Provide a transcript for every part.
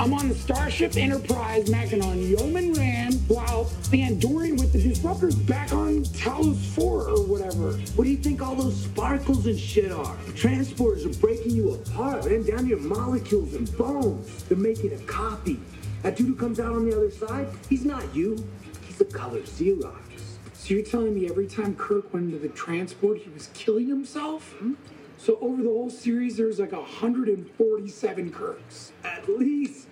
I'm on the Starship Enterprise macking on Yeoman Rand while the Andorian with the Disruptors back on Talos 4 or whatever. What do you think all those sparkles and shit are? Transporters are breaking you apart, man, down your molecules and bones. They're making a copy. That dude who comes out on the other side, he's not you. He's the color Xerox. So you're telling me every time Kirk went into the transport, he was killing himself? Hmm? So over the whole series, there's like 147 Kirks. At least.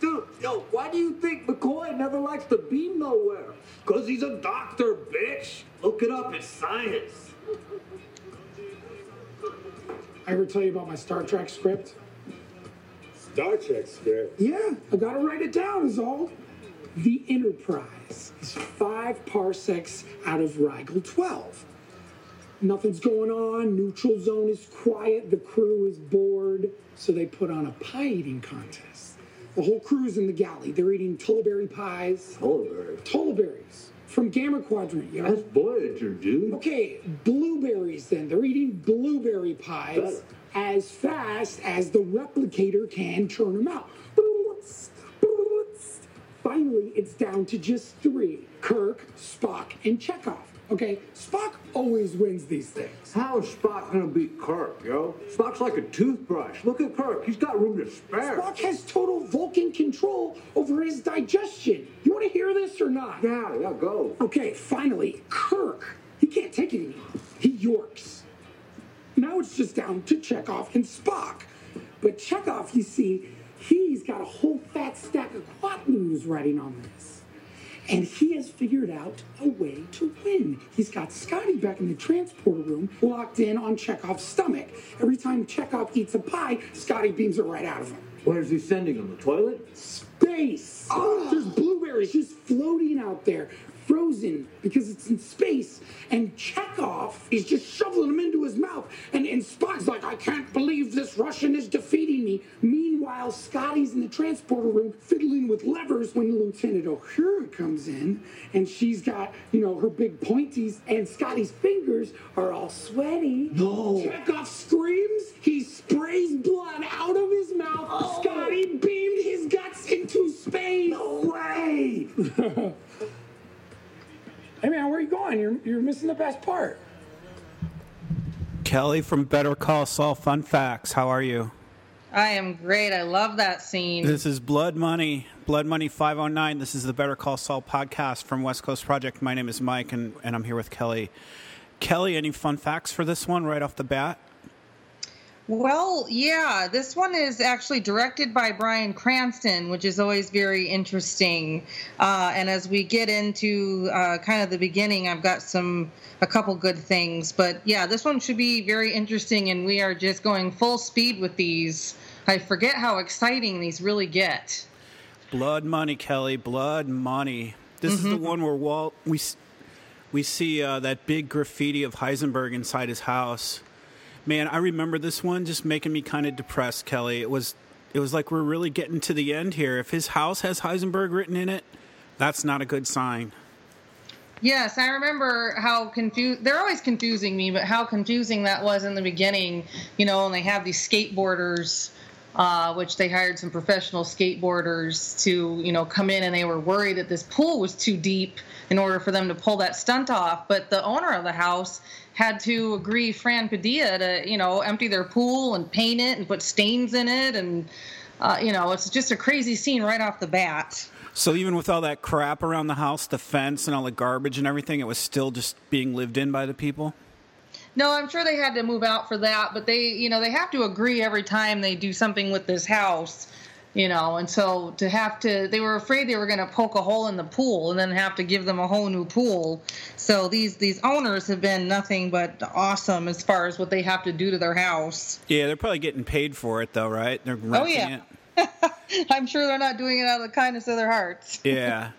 Dude, yo, why do you think McCoy never likes to be nowhere? Because he's a doctor, bitch. Look it up, it's science. I ever tell you about my Star Trek script? Star Trek script. Yeah, I gotta write it down, is all. The Enterprise is five parsecs out of Rigel 12. Nothing's going on, neutral zone is quiet, the crew is bored, so they put on a pie eating contest. The whole crew's in the galley. They're eating Tulaberry pies. Oliver. Tulaberries from Gamma Quadrant, yo. That's Voyager, dude. Okay, blueberries then. They're eating blueberry pies as fast as the replicator can turn them out. Finally, it's down to just three Kirk, Spock, and Chekov. Okay, Spock always wins these things. How is Spock gonna beat Kirk, yo? Spock's like a toothbrush. Look at Kirk. He's got room to spare. Spock has total Vulcan control over his digestion. You want to hear this or not? Yeah, yeah, go. Okay, finally, Kirk. He can't take it anymore. He yorks. Now it's just down to Chekov and Spock. But Chekov, you see, he's got a whole fat stack of quatloos writing on this. And he has figured out a way to win. He's got Scotty back in the transporter room, locked in on Chekov's stomach. Every time Chekov eats a pie, Scotty beams it right out of him. Where's he sending him? The toilet? Space! Ah! Oh. There's blueberries just floating out there, frozen because it's in space. And Chekov is just shoveling them into his mouth. And, and Spock's like, I can't believe this Russian is defeating me. Meanwhile, Scotty's in the transporter room fiddling with levers when Lieutenant Uhura comes in. And she's got, you know, her big pointies. And Scotty's fingers are all sweaty. No. Chekov screams. He sprays blood out of his mouth. Oh. Scotty beamed his guts into space. No way! Hey man, where are you going? You're, you're missing the best part. Kelly from Better Call Saul Fun Facts. How are you? I am great. I love that scene. This is Blood Money, Blood Money 509. This is the Better Call Saul podcast from West Coast Project. My name is Mike, and, and I'm here with Kelly. Kelly, any fun facts for this one right off the bat? Well, yeah, this one is actually directed by Bryan Cranston, which is always very interesting. Uh, and as we get into uh, kind of the beginning, I've got some a couple good things. But yeah, this one should be very interesting, and we are just going full speed with these. I forget how exciting these really get. Blood Money, Kelly. Blood Money. This is the one where Walt we we see uh, that big graffiti of Heisenberg inside his house. Man, I remember this one just making me kind of depressed, Kelly. It was it was like we're really getting to the end here. If his house has Heisenberg written in it, that's not a good sign. Yes, I remember how confused. They're always confusing me, but how confusing that was in the beginning. You know, and they have these skateboarders, uh, which they hired some professional skateboarders to, you know, come in, and they were worried that this pool was too deep in order for them to pull that stunt off. But the owner of the house had to agree, Fran Padilla, to, you know, empty their pool and paint it and put stains in it, and uh, you know, it's just a crazy scene right off the bat. So even with all that crap around the house, the fence and all the garbage and everything, it was still just being lived in by the people. No, I'm sure they had to move out for that, but they, you know, they have to agree every time they do something with this house, you know, and so to have to, they were afraid they were going to poke a hole in the pool and then have to give them a whole new pool. So these these owners have been nothing but awesome as far as what they have to do to their house. Yeah, they're probably getting paid for it though, right? They're oh, renting oh yeah. it. I'm sure they're not doing it out of the kindness of their hearts. Yeah.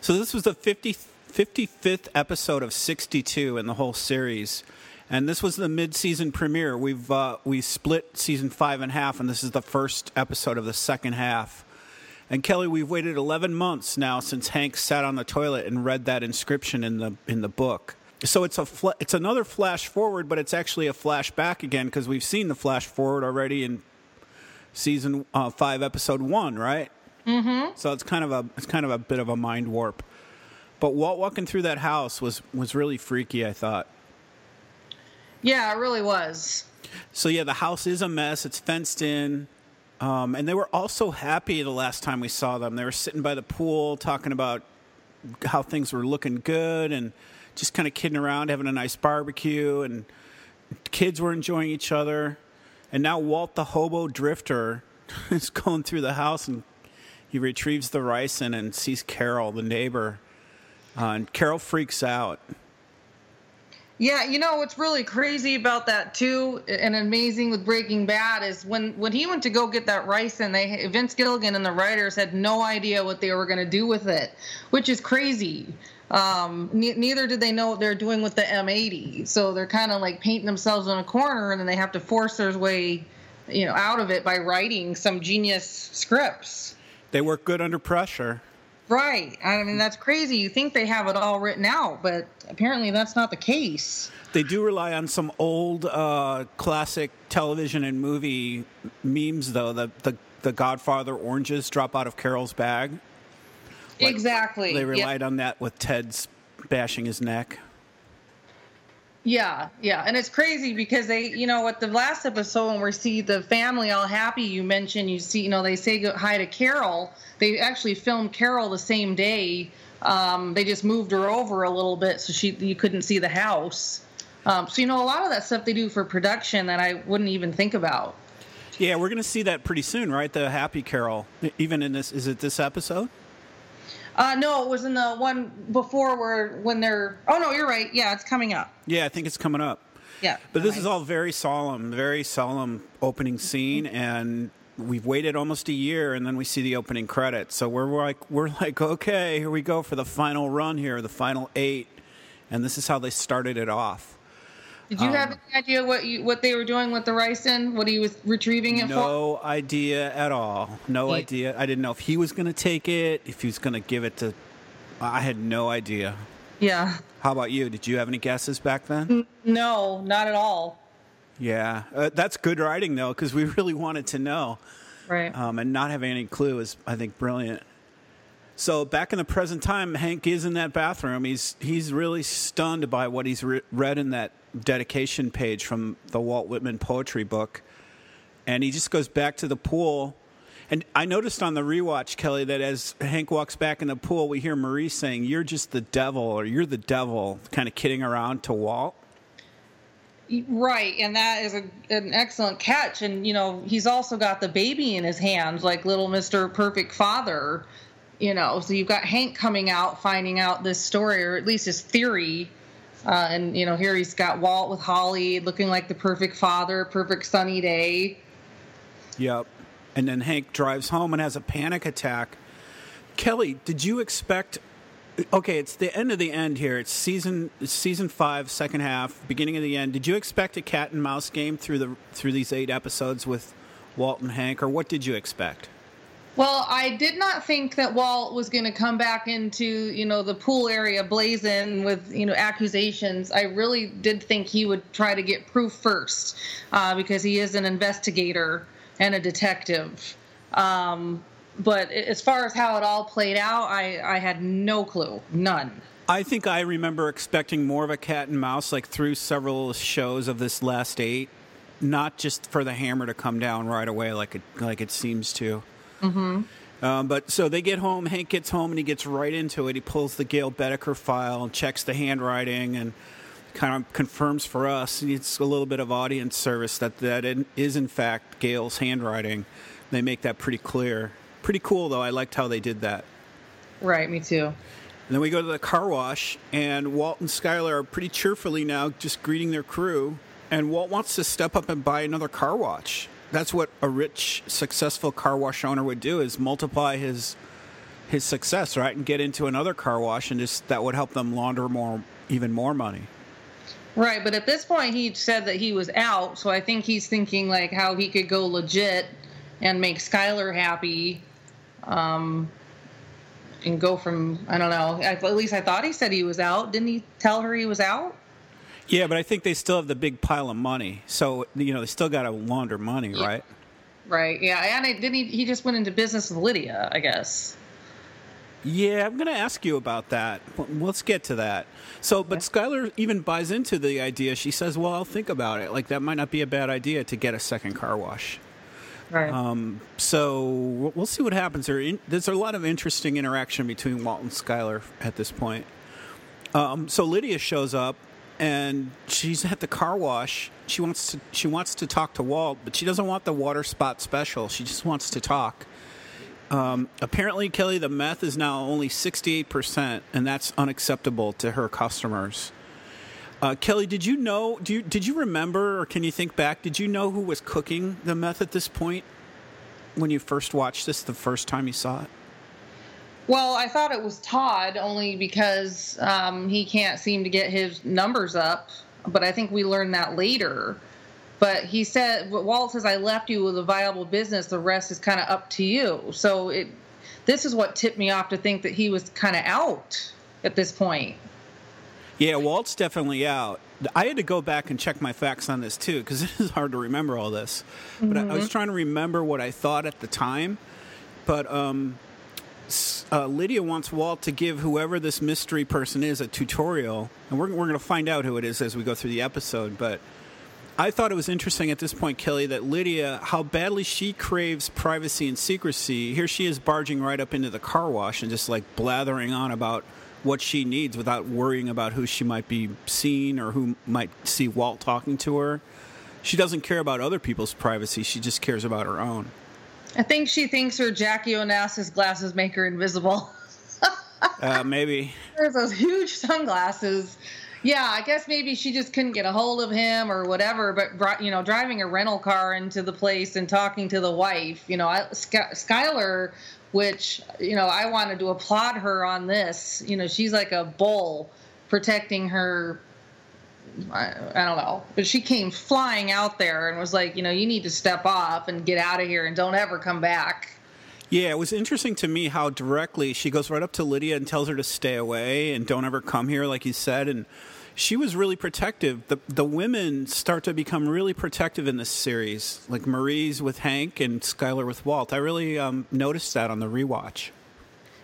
So this was the 50, 55th episode of 62 in the whole series. And this was the mid-season premiere. We've uh, we split season five in half, and this is the first episode of the second half. And Kelly, we've waited 11 months now since Hank sat on the toilet and read that inscription in the in the book. So it's a fl- it's another flash forward, but it's actually a flashback again because we've seen the flash forward already in season uh, five, episode one, right? Mm-hmm. So it's kind of a it's kind of a bit of a mind warp. But Walt walking through that house was was really freaky. I thought. Yeah, it really was. So yeah, the house is a mess. It's fenced in. Um, and they were also happy the last time we saw them. They were sitting by the pool talking about how things were looking good and just kind of kidding around, having a nice barbecue, and kids were enjoying each other. And now Walt, the hobo drifter, is going through the house and he retrieves the ricin and sees Carol, the neighbor. Uh, and Carol freaks out. Yeah, you know what's really crazy about that too, and amazing with Breaking Bad is when when he went to go get that ricin, they Vince Gilligan and the writers had no idea what they were going to do with it, which is crazy. Um, ne- neither did they know what they're doing with the M80, so they're kind of like painting themselves in a corner, and then they have to force their way, you know, out of it by writing some genius scripts. They work good under pressure. Right. I mean, that's crazy. You think they have it all written out, but apparently that's not the case. They do rely on some old uh, classic television and movie memes, though. The, the the Godfather oranges drop out of Carol's bag. Like, exactly. They relied yep. on that with Ted's bashing his neck. Yeah, yeah, and it's crazy because they, you know, at the last episode when we see the family all happy, you mentioned you see, you know, they say hi to Carol. They actually filmed Carol the same day. Um, they just moved her over a little bit so she you couldn't see the house. Um, so you know, a lot of that stuff they do for production that I wouldn't even think about. Yeah, we're going to see that pretty soon, right? The Happy Carol, even in this, is it this episode? Uh, no, it was in the one before where when they're. Oh no, you're right. Yeah, it's coming up. Yeah, I think it's coming up. Yeah. But this is all very solemn, very solemn opening scene, and we've waited almost a year, and then we see the opening credits. So we're like, we're like, okay, here we go for the final run here, the final eight, and this is how they started it off. Did you um, have any idea what you what they were doing with the ricin? What he was retrieving it no for? No idea at all. No he, idea. I didn't know if he was going to take it, if he was going to give it to. I had no idea. Yeah. How about you? Did you have any guesses back then? No, not at all. Yeah, uh, that's good writing though, because we really wanted to know. Right. Um, and not having any clue is, I think, brilliant. So back in the present time, Hank is in that bathroom. He's he's really stunned by what he's re- read in that dedication page from the Walt Whitman poetry book, and he just goes back to the pool. And I noticed on the rewatch, Kelly, that as Hank walks back in the pool, we hear Marie saying, "You're just the devil," or "You're the devil," kind of kidding around to Walt. Right, and that is a, an excellent catch. And you know, he's also got the baby in his hands, like little Mister Perfect Father you know so you've got hank coming out finding out this story or at least his theory. Uh, and you know here he's got walt with holly looking like the perfect father perfect sunny day. Yep. And then hank drives home and has a panic attack. Kelly did you expect okay it's the end of the end here. It's season season five second half beginning of the end. Did you expect a cat and mouse game through the through these eight episodes with walt and hank or what did you expect well, I did not think that Walt was going to come back into, you know, the pool area blazing with, you know, accusations. I really did think he would try to get proof first uh, because he is an investigator and a detective. Um, but as far as how it all played out, I, I had no clue, none. I think I remember expecting more of a cat and mouse, like through several shows of this last eight, not just for the hammer to come down right away, like it like it seems to. Mm-hmm. Um, but so they get home. Hank gets home and he gets right into it. He pulls the Gale Boetticher file and checks the handwriting and kind of confirms for us. It's a little bit of audience service that that is in fact Gale's handwriting. They make that pretty clear. Pretty cool though. I liked how they did that. Right, me too. And then we go to the car wash, and Walt and Skyler are pretty cheerfully now just greeting their crew. And Walt wants to step up and buy another car wash that's what a rich, successful car wash owner would do: is multiply his his success, right, and get into another car wash, and just that would help them launder more, even more money. Right, but at this point, he said that he was out, so I think he's thinking like how he could go legit and make Skyler happy, um, and go from I don't know. At least I thought he said he was out. Didn't he tell her he was out? Yeah, but I think they still have the big pile of money. So, you know, they still got to launder money, yeah. right? Right. Yeah. And I, didn't he, he just went into business with Lydia, I guess. Yeah, I'm going to ask you about that. Let's get to that. So, but Skyler even buys into the idea. She says, "Well, I'll think about it. Like that might not be a bad idea to get a second car wash." Right. Um, so we'll see what happens. There, there's a lot of interesting interaction between Walt and Skyler at this point. Um, so Lydia shows up, and she's at the car wash. She wants to she wants to talk to Walt, but she doesn't want the water spot special. She just wants to talk. Um, apparently, Kelly, the meth is now only 68%, and that's unacceptable to her customers. Uh, Kelly, did you know? Do you, did you remember, or can you think back? Did you know who was cooking the meth at this point when you first watched this the first time you saw it? Well, I thought it was Todd only because um, he can't seem to get his numbers up, but I think we learned that later. But he said, Walt says, I left you with a viable business. The rest is kind of up to you. So it, this is what tipped me off to think that he was kind of out at this point. Yeah, Walt's definitely out. I had to go back and check my facts on this too because it is hard to remember all this. But mm-hmm. I, I, was mm-hmm. trying to remember what I thought at the time. But um, uh, Lydia wants Walt to give whoever this mystery person is a tutorial, and we're, we're going to find out who it is as we go through the episode. But I thought it was interesting at this point, Kelly, that Lydia, how badly she craves privacy and secrecy. Here she is barging right up into the car wash and just like blathering on about what she needs without worrying about who she might be seeing or who might see Walt talking to her. She doesn't care about other people's privacy, she just cares about her own. I think she thinks her Jackie Onassis glasses make her invisible. uh, maybe. There's those huge sunglasses yeah, I guess maybe she just couldn't get a hold of him or whatever. But you know, driving a rental car into the place and talking to the wife, you know, I, Sky, Skyler, which you know, I wanted to applaud her on this. You know, she's like a bull protecting her. I, I don't know, but she came flying out there and was like, you know, you need to step off and get out of here and don't ever come back. Yeah, it was interesting to me how directly she goes right up to Lydia and tells her to stay away and don't ever come here, like you said. And she was really protective. The the women start to become really protective in this series, like Marie's with Hank and Skyler with Walt. I really um, noticed that on the rewatch.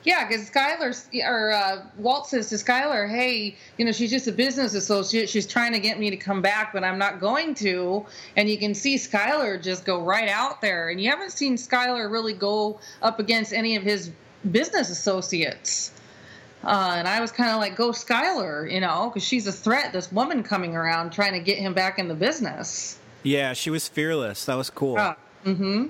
Yeah, because Skyler or uh, Walt says to Skyler, "Hey, you know, she's just a business associate. She's trying to get me to come back, but I'm not going to." And you can see Skyler just go right out there, and you haven't seen Skyler really go up against any of his business associates. Uh, and I was kind of like, "Go Skyler," you know, because she's a threat. This woman coming around trying to get him back in the business. Yeah, she was fearless. That was cool. Uh, mm-hmm.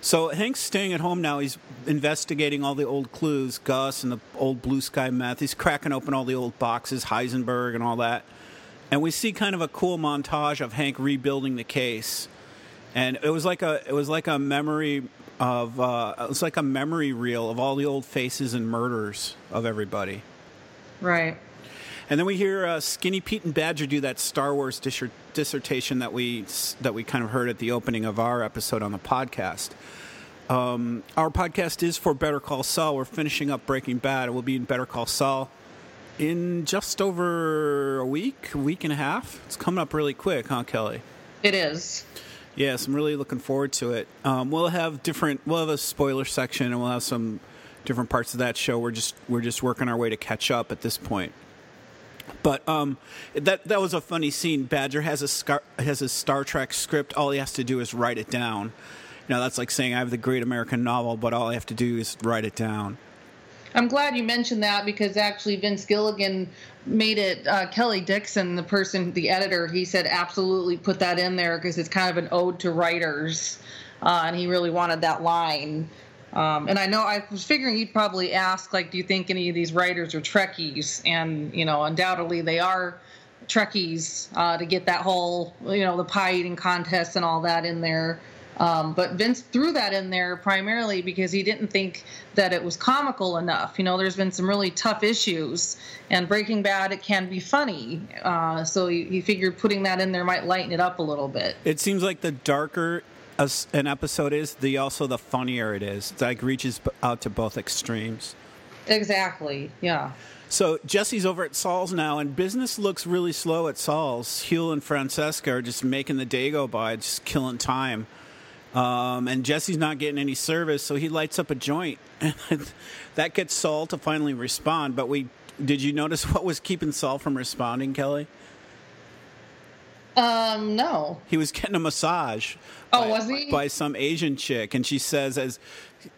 So Hank's staying at home now. He's investigating all the old clues, Gus and the old blue sky meth. He's cracking open all the old boxes, Heisenberg and all that. And we see kind of a cool montage of Hank rebuilding the case. And it was like a it was like a memory of uh, it was like a memory reel of all the old faces and murders of everybody. Right. And then we hear uh, Skinny Pete and Badger do that Star Wars dissertation that we that we kind of heard at the opening of our episode on the podcast. Um, our podcast is for Better Call Saul. We're finishing up Breaking Bad. It will be in Better Call Saul in just over a week, a week and a half. It's coming up really quick, huh, Kelly? It is. Yes, I'm really looking forward to it. Um, we'll have different. We'll have a spoiler section, and we'll have some different parts of that show. We're just we're just working our way to catch up at this point. But um, that that was a funny scene. Badger has a Scar- has a Star Trek script. All he has to do is write it down. Know, that's like saying I have the Great American Novel, but all I have to do is write it down. I'm glad you mentioned that because actually Vince Gilligan made it uh, Kelley Dixon, the person, the editor. He said absolutely put that in there because it's kind of an ode to writers, uh, and he really wanted that line. Um, and I know I was figuring you'd probably ask, like, do you think any of these writers are Trekkies? And you know, undoubtedly they are Trekkies uh, to get that whole, you know, the pie eating contest and all that in there. Um, but Vince threw that in there primarily because he didn't think that it was comical enough. You know, there's been some really tough issues, and Breaking Bad it can be funny. Uh, so he, he figured putting that in there might lighten it up a little bit. It seems like the darker an episode is, the also the funnier it is. It like reaches out to both extremes. Exactly. Yeah. So Jesse's over at Saul's now, and business looks really slow at Saul's. Huell and Francesca are just making the day go by, just killing time. Um, and Jesse's not getting any service, so he lights up a joint, and that gets Saul to finally respond. But we did you notice what was keeping Saul from responding, Kelly? Um, no. He was getting a massage. Oh, by, was he? By some Asian chick, and she says as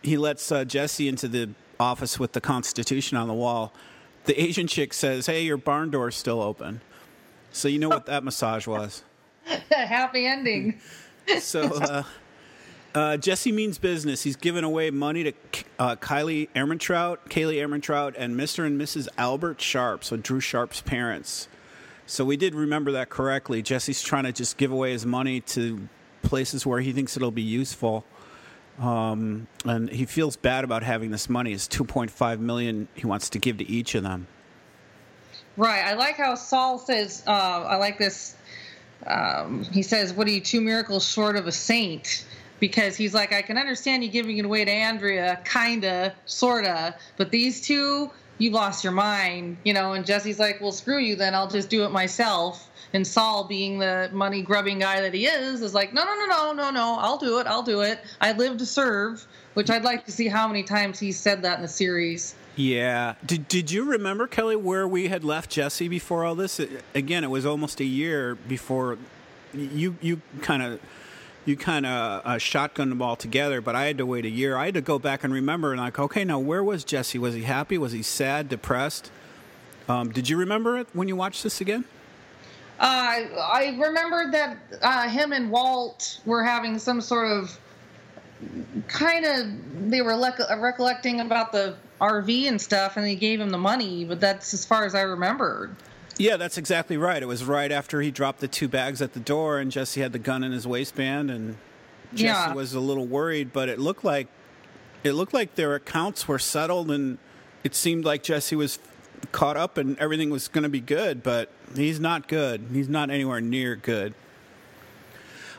he lets uh, Jesse into the office with the Constitution on the wall, the Asian chick says, "Hey, your barn door's still open." So you know what that massage was. Happy ending. So uh, uh, Jesse means business. He's giving away money to uh, Kylie Ehrmantraut, Kaylee Ehrmantraut, and Mr. and Mrs. Albert Sharp, so Drew Sharp's parents. So we did remember that correctly. Jesse's trying to just give away his money to places where he thinks it'll be useful. Um, and he feels bad about having this money. It's 2.5 million he wants to give to each of them. Right. I like how Saul says, uh, I like this. Um, he says, What are you, two miracles short of a saint? Because he's like, I can understand you giving it away to Andrea, kinda, sorta, but these two, you've lost your mind, you know. And Jesse's like, Well, screw you then, I'll just do it myself. And Saul, being the money grubbing guy that he is, is like, No, no, no, no, no, no, I'll do it, I'll do it. I live to serve, which I'd like to see how many times he said that in the series. Yeah. Did Did you remember Kelly where we had left Jesse before all this? It, again, it was almost a year before you you kind of you kind of uh, shotgunned them all together. But I had to wait a year. I had to go back and remember and like, okay, now where was Jesse? Was he happy? Was he sad? Depressed? Um, did you remember it when you watched this again? Uh, I remembered that uh, him and Walt were having some sort of kind of they were le- recollecting about the RV and stuff, and he gave him the money. But that's as far as I remembered. Yeah, that's exactly right. It was right after he dropped the two bags at the door, and Jesse had the gun in his waistband, and Jesse Yeah. was a little worried. But it looked like it looked like their accounts were settled, and it seemed like Jesse was caught up, and everything was going to be good. But he's not good. He's not anywhere near good.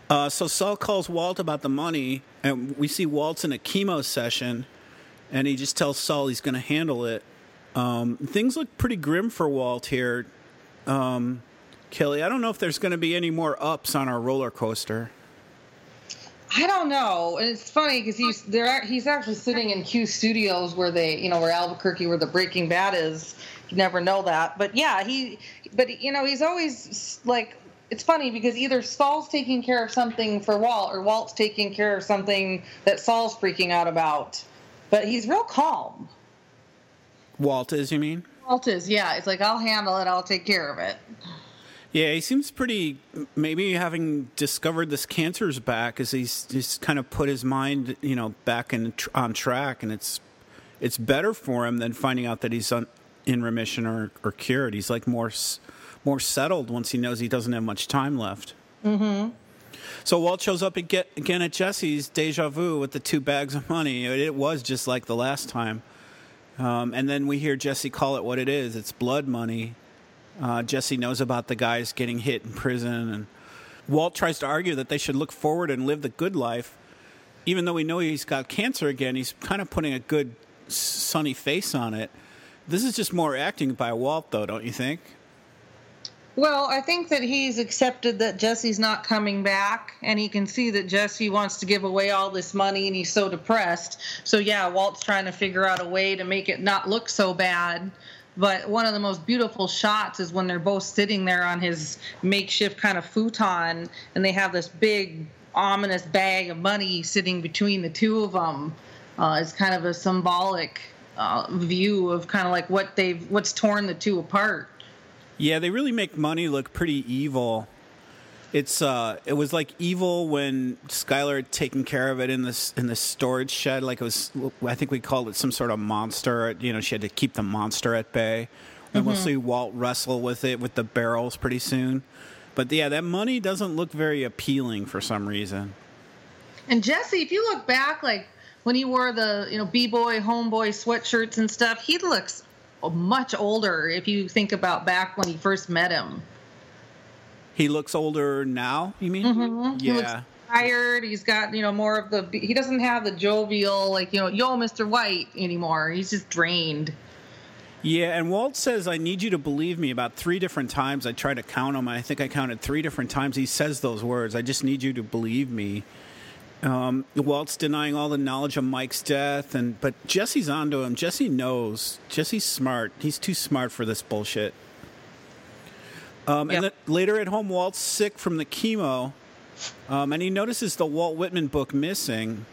Uh, so Saul calls Walt about the money, and we see Walt's in a chemo session, and he just tells Saul he's going to handle it. Um, things look pretty grim for Walt here. Um, Kelly, I don't know if there's going to be any more ups on our roller coaster. I don't know, and it's funny because he's there. He's actually sitting in Q Studios where they, you know, where Albuquerque, where the Breaking Bad is. You never know that, but yeah, he. But you know, he's always like. It's funny because either Saul's taking care of something for Walt, or Walt's taking care of something that Saul's freaking out about. But he's real calm. Walt is, you mean? Walt is, yeah. It's like I'll handle it. I'll take care of it. Yeah, he seems pretty. Maybe having discovered this cancer's back, as he's just kind of put his mind, you know, back in on track, and it's it's better for him than finding out that he's on, in remission or, or cured. He's like more more settled once he knows he doesn't have much time left. Mm-hmm. So Walt shows up again at Jesse's deja vu with the two bags of money. It was just like the last time. Um, and then we hear Jesse call it what it is. It's blood money. Uh, Jesse knows about the guys getting hit in prison, and Walt tries to argue that they should look forward and live the good life. Even though we know he's got cancer again, he's kind of putting a good sunny face on it. This is just more acting by Walt, though, don't you think? Well, I think that he's accepted that Jesse's not coming back, and he can see that Jesse wants to give away all this money, and he's so depressed. So yeah, Walt's trying to figure out a way to make it not look so bad. But one of the most beautiful shots is when they're both sitting there on his makeshift kind of futon, and they have this big ominous bag of money sitting between the two of them. Uh, it's kind of a symbolic uh, view of kind of like what they've what's torn the two apart. Yeah, they really make money look pretty evil. It's uh, it was like evil when Skyler had taken care of it in this in the storage shed. Like it was, I think we called it some sort of monster. You know, she had to keep the monster at bay. And we'll see Walt wrestle with it with the barrels pretty soon. But yeah, that money doesn't look very appealing for some reason. And Jesse, if you look back, like when he wore the you know b boy homeboy sweatshirts and stuff, he looks much older. If you think about back when he first met him, He looks older now. You mean? Mm-hmm. he looks Yeah. tired. He's got you know more of the. He doesn't have the jovial like you know yo Mr. White anymore. He's just drained. Yeah, and Walt says, I need you to believe me about three different times. I tried to count them, and I think I counted three different times he says those words. I just need you to believe me. Um, Walt's denying all the knowledge of Mike's death, and but Jesse's onto him. Jesse knows. Jesse's smart. He's too smart for this bullshit. Um, And later at home, Walt's sick from the chemo, um, and he notices the Walt Whitman book missing.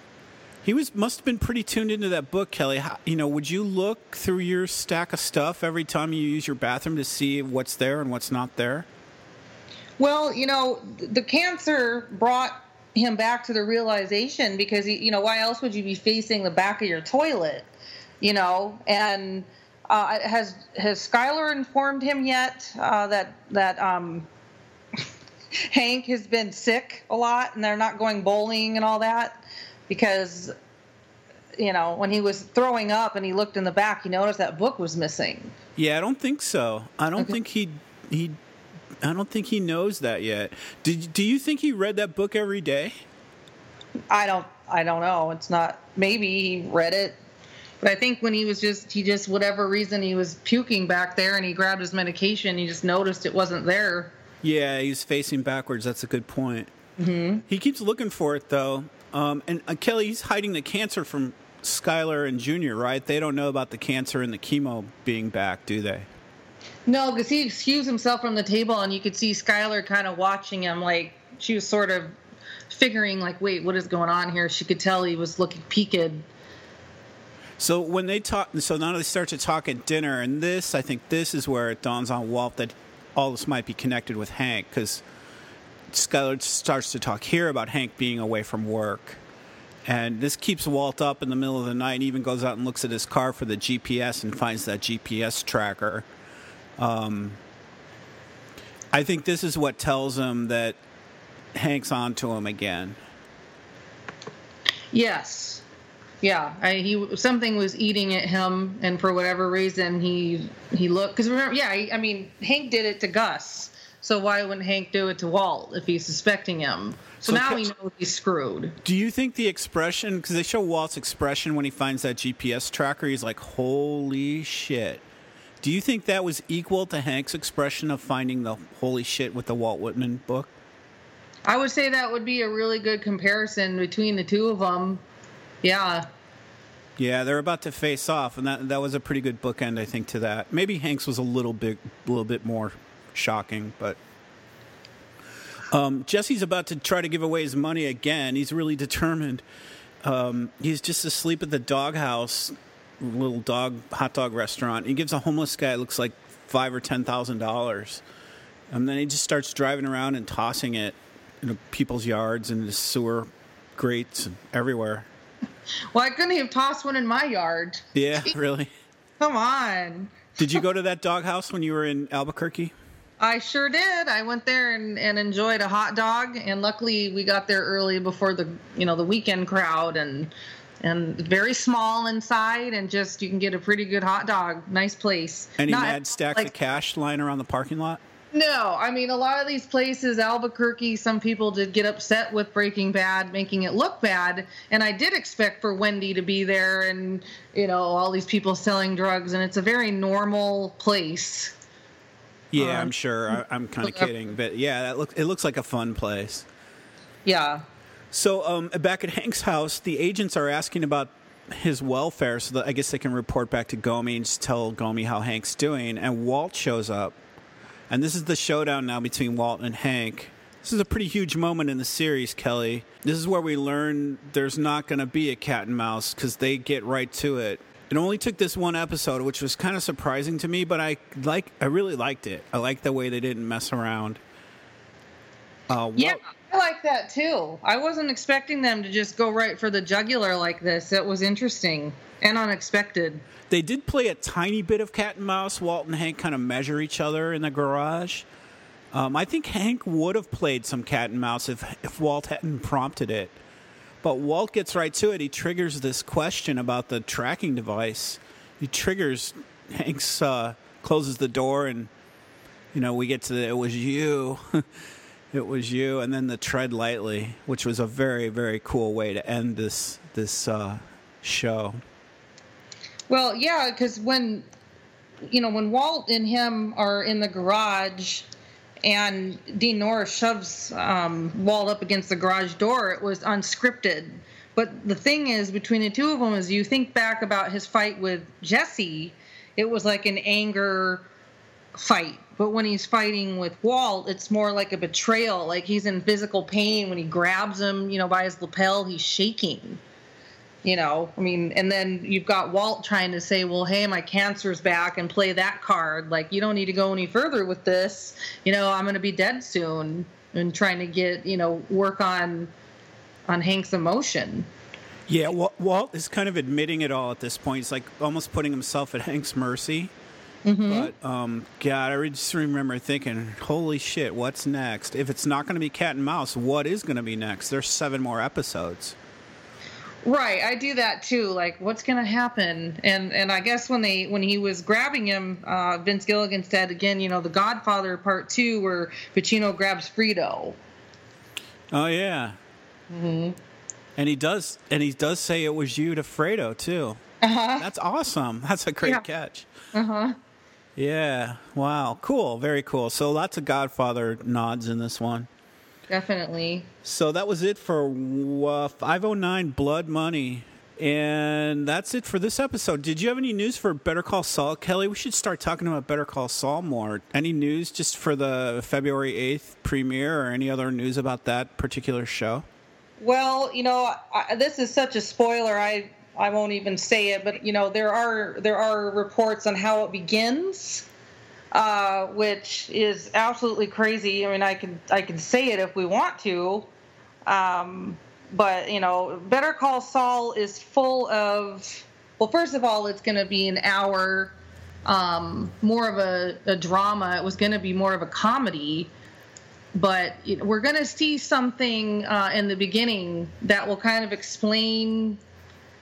He was must have been pretty tuned into that book, Kelly. How, you know, would you look through your stack of stuff every time you use your bathroom to see what's there and what's not there? Well, you know, the cancer brought him back to the realization because he, you know, why else would you be facing the back of your toilet? You know, and uh, has has Skyler informed him yet uh, that that um, Hank has been sick a lot and they're not going bowling and all that because you know when he was throwing up and he looked in the back, he noticed that book was missing. Yeah, I don't think so. I don't Okay. think he he I don't think he knows that yet. Did do you think he read that book every day? I don't I don't know. It's not maybe he read it. But I think when he was just he just whatever reason he was puking back there and he grabbed his medication, he just noticed it wasn't there. Yeah, he's facing backwards. That's a good point. Mm-hmm. He keeps looking for it though. Um, and uh, Kelly, he's hiding the cancer from Skyler and Junior, right? They don't know about the cancer and the chemo being back, do they? No, because he excused himself from the table and you could see Skyler kind of watching him like she was sort of figuring like, wait, what is going on here? She could tell he was looking peaked. So when they talk, so now they start to talk at dinner, and this, I think, this is where it dawns on Walt that all this might be connected with Hank, because Skyler starts to talk here about Hank being away from work, and this keeps Walt up in the middle of the night, and even goes out and looks at his car for the GPS and finds that GPS tracker. Um, I think this is what tells him that Hank's onto him again. Yes. Yeah, I, he something was eating at him, and for whatever reason, he he looked. Because remember, yeah, I, I mean, Hank did it to Gus, so why wouldn't Hank do it to Walt if he's suspecting him? So, So now we know he's screwed. Do you think the expression, because they show Walt's expression when he finds that GPS tracker, he's like, holy shit. Do you think that was equal to Hank's expression of finding the holy shit with the Walt Whitman book? I would say that would be a really good comparison between the two of them. Yeah, Yeah, they're about to face off, and that that was a pretty good bookend, I think, to that. Maybe Hank's was a little bit, a little bit more shocking, but um, Jesse's about to try to give away his money again. He's really determined. Um, he's just asleep at the doghouse, little dog hot dog restaurant. He gives a homeless guy looks like five or ten thousand dollars, and then he just starts driving around and tossing it in people's yards and the sewer grates and everywhere. well, I couldn't have tossed one in my yard. Yeah, really. Come on. Did you go to that doghouse when you were in Albuquerque? I sure did. I went there and, and enjoyed a hot dog, and luckily we got there early before the you know the weekend crowd, and and very small inside, and just you can get a pretty good hot dog. Nice place. Any Not- mad stacks like- of cash lying around the parking lot? No, I mean a lot of these places, Albuquerque. Some people did get upset with Breaking Bad, making it look bad, and I did expect for Wendy to be there, and you know all these people selling drugs, and it's a very normal place. Yeah, Um, I'm sure. I, I'm kind of kidding, but yeah, that look, it looks like a fun place. Yeah. So, um, back at Hank's house, the agents are asking about his welfare, so that I guess they can report back to Gomi and just tell Gomi how Hank's doing. And Walt shows up, and this is the showdown now between Walt and Hank. This is a pretty huge moment in the series, Kelly. This is where we learn there's not going to be a cat and mouse because they get right to it. It only took this one episode, which was kind of surprising to me, but I like. I really liked it. I like the way they didn't mess around. Uh, Walt- Yeah, I like that too. I wasn't expecting them to just go right for the jugular like this. It was interesting and unexpected. They did play a tiny bit of cat and mouse. Walt and Hank kind of measure each other in the garage. Um, I think Hank would have played some cat and mouse if, if Walt hadn't prompted it. But Walt gets right to it. He triggers this question about the tracking device. He triggers Hank's, uh, closes the door, and, you know, we get to the, it was you. it was you. And then the tread lightly, which was a very, very cool way to end this, this uh, show. Well, yeah, because when you know when Walt and him are in the garage, and Dean Norris shoves um, Walt up against the garage door. It was unscripted. But the thing is, between the two of them, is you think back about his fight with Jesse, it was like an anger fight. But when he's fighting with Walt, it's more like a betrayal. Like he's in physical pain when he grabs him, you know, by his lapel, he's shaking. You know, I mean, and then you've got Walt trying to say, well, hey, my cancer's back and play that card. Like, you don't need to go any further with this. You know, I'm going to be dead soon and trying to get, you know, work on on Hank's emotion. Yeah, Walt is kind of admitting it all at this point. It's like almost putting himself at Hank's mercy. Mm-hmm. But um, God, I just remember thinking, "Holy shit, what's next? If it's not going to be cat and mouse, what is going to be next? There's seven more episodes." Right, I do that too. Like, what's going to happen? And and I guess when they when he was grabbing him, uh, Vince Gilligan said again, you know, the Godfather Part Two, where Pacino grabs Fredo. Oh yeah. Mm-hmm. And he does, and he does say it was you to Fredo too. Uh-huh. That's awesome. That's a great yeah. catch. Uh huh. Yeah. Wow. Cool. Very cool. So lots of Godfather nods in this one. Definitely. So that was it for uh, 509 Blood Money. And that's it for this episode. Did you have any news for Better Call Saul, Kelly? We should start talking about Better Call Saul more. Any news just for the February 8th premiere or any other news about that particular show? Well, you know, I, this is such a spoiler. I I won't even say it, but you know, there are there are reports on how it begins, uh, which is absolutely crazy. I mean, I can I can say it if we want to, um, but you know, Better Call Saul is full of. Well, first of all, it's going to be an hour, um, more of a, a drama. It was going to be more of a comedy but we're going to see something uh, in the beginning that will kind of explain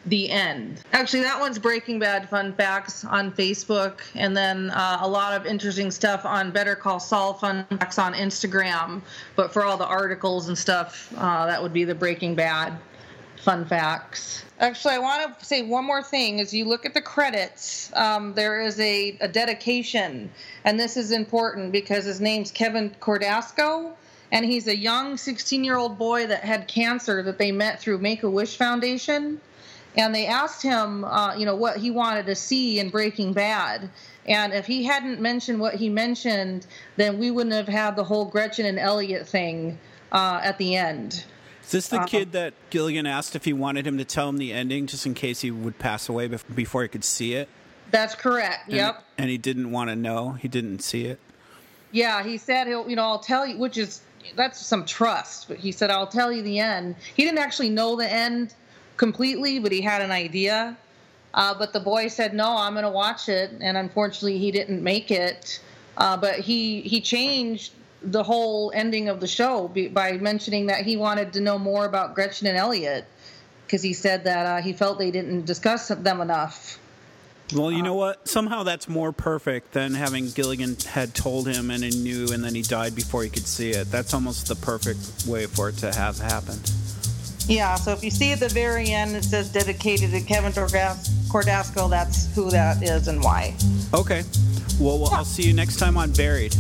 the end. Actually, that one's Breaking Bad fun facts on Facebook, and then uh, a lot of interesting stuff on Better Call Saul fun facts on Instagram. But for all the articles and stuff, uh, that would be the Breaking Bad fun facts. Actually, I want to say one more thing. As you look at the credits, um, there is a, a dedication, and this is important because his name's Kevin Cordasco and he's a young 16 year old boy that had cancer that they met through Make a Wish Foundation and they asked him, uh, you know, what he wanted to see in Breaking Bad. And if he hadn't mentioned what he mentioned, then we wouldn't have had the whole Gretchen and Elliot thing uh, at the end. Is this the uh, kid that Gilligan asked if he wanted him to tell him the ending just in case he would pass away before he could see it? That's correct. And, yep. And he didn't want to know. He didn't see it. Yeah, he said he'll. You know, I'll tell you, which is that's some trust. But he said I'll tell you the end. He didn't actually know the end completely, but he had an idea. Uh, but the boy said, "No, I'm going to watch it," and unfortunately, he didn't make it. Uh, but he he changed the whole ending of the show by mentioning that he wanted to know more about Gretchen and Elliot because he said that uh, he felt they didn't discuss them enough. Well, you know what? Somehow that's more perfect than having Gilligan had told him and he knew, and then he died before he could see it. That's almost the perfect way for it to have happened. Yeah, so if you see at the very end, it says dedicated to Kevin Cordasco, that's who that is and why. Okay. Well, well I'll see you next time on Buried.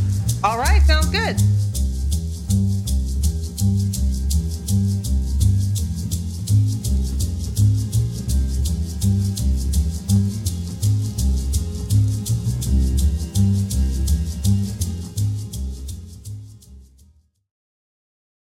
All right, sounds good.